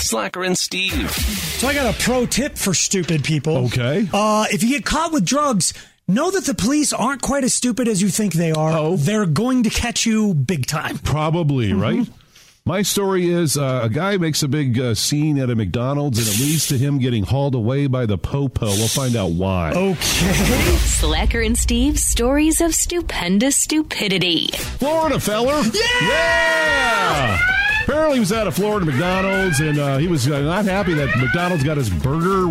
Slacker and Steve. So I got a pro tip for stupid people. Okay. Uh, if you get caught with drugs, know that the police aren't quite as stupid as you think they are. Oh. They're going to catch you big time. Probably, Mm-hmm. right? My story is uh, a guy makes a big uh, scene at a McDonald's and it leads to him getting hauled away by the popo. We'll find out why. Okay. Slacker and Steve's stories of stupendous stupidity. Florida feller. Yeah! Apparently, he was at a Florida McDonald's and uh, he was uh, not happy that McDonald's got his burger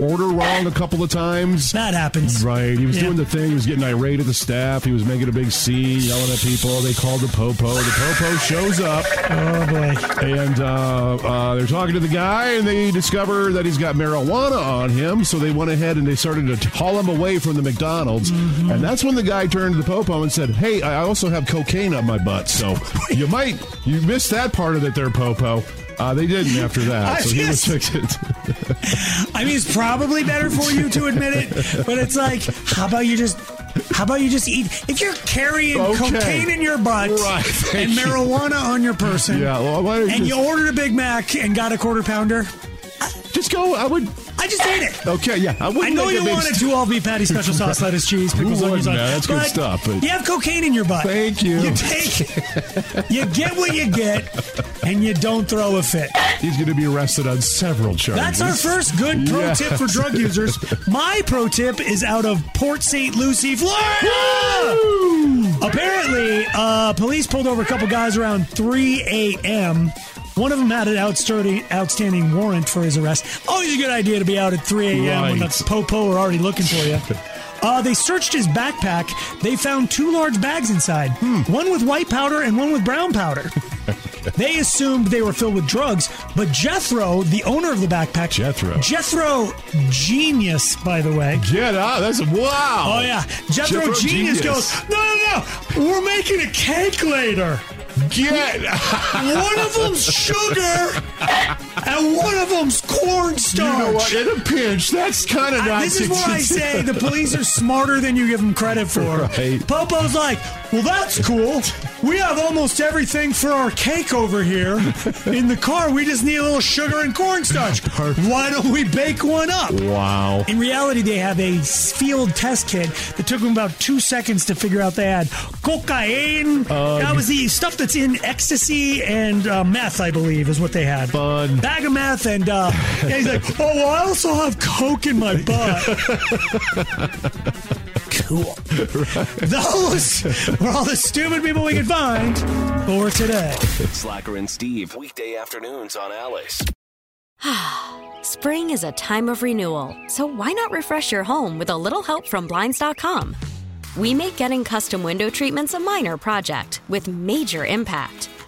order wrong a couple of times. That happens. Right. He was Yeah. doing the thing. He was getting irate at the staff. He was making a big scene, yelling at people. They called the popo. The popo shows up. Oh boy. And uh, uh, they're talking to the guy, and they discover that he's got marijuana on him. So they went ahead and they started to haul him away from the McDonald's. Mm-hmm. And that's when the guy turned to the popo and said, "Hey, I also have cocaine on my butt, so you might you missed that part of it there, popo." Uh, they didn't after that, I so he was fixed. I mean, it's probably better for you to admit it, but it's like, how about you just. How about you just eat? If you're carrying Okay. cocaine in your butt Right, and you. marijuana on your person, yeah, well, you and just, you ordered a Big Mac and got a quarter pounder, just go? I would. I just ate it. Okay, yeah, I. I know you wanted two all beef patty, special sauce, lettuce, cheese, pickles, onions. on- that's good stuff, but- you have cocaine in your butt. Thank you. You take, you get what you get, and you don't throw a fit. He's going to be arrested on several charges. That's our first good pro Yes. tip for drug users. My pro tip is out of Port St. Lucie, Florida. Apparently, uh, police pulled over a couple guys around 3 a.m. One of them had an outstanding, outstanding warrant for his arrest. Always a good idea to be out at 3 a.m. when Right. the popo are already looking for you. Uh, they searched his backpack. They found two large bags inside, one with white powder and one with brown powder. They assumed they were filled with drugs, but Jethro, the owner of the backpack, Jethro. Jethro Genius, by the way. Get out. That's wow. Oh yeah, Jethro, Jethro Genius, Genius. goes, no, no, no, we're making a cake later. Get One of them's sugar, and one of them's cornstarch. You know what? In a pinch, that's kind of not. this is why I say the police are smarter than you give them credit for. Right. Popo's like, well, that's cool. We have almost everything for our cake over here in the car. We just need a little sugar and cornstarch. Why don't we bake one up? Wow. In reality, they have a field test kit that took them about two seconds to figure out they had cocaine. that was the stuff that's in ecstasy and uh, meth, I believe, is what they had. Fun. Bag of meth, and uh, yeah, he's like, oh, well, I also have coke in my butt. cool. Those were all the stupid people we could find for today. Slacker and Steve. Weekday afternoons on Alice. Spring is a time of renewal, so why not refresh your home with a little help from Blinds.com? We make getting custom window treatments a minor project with major impact.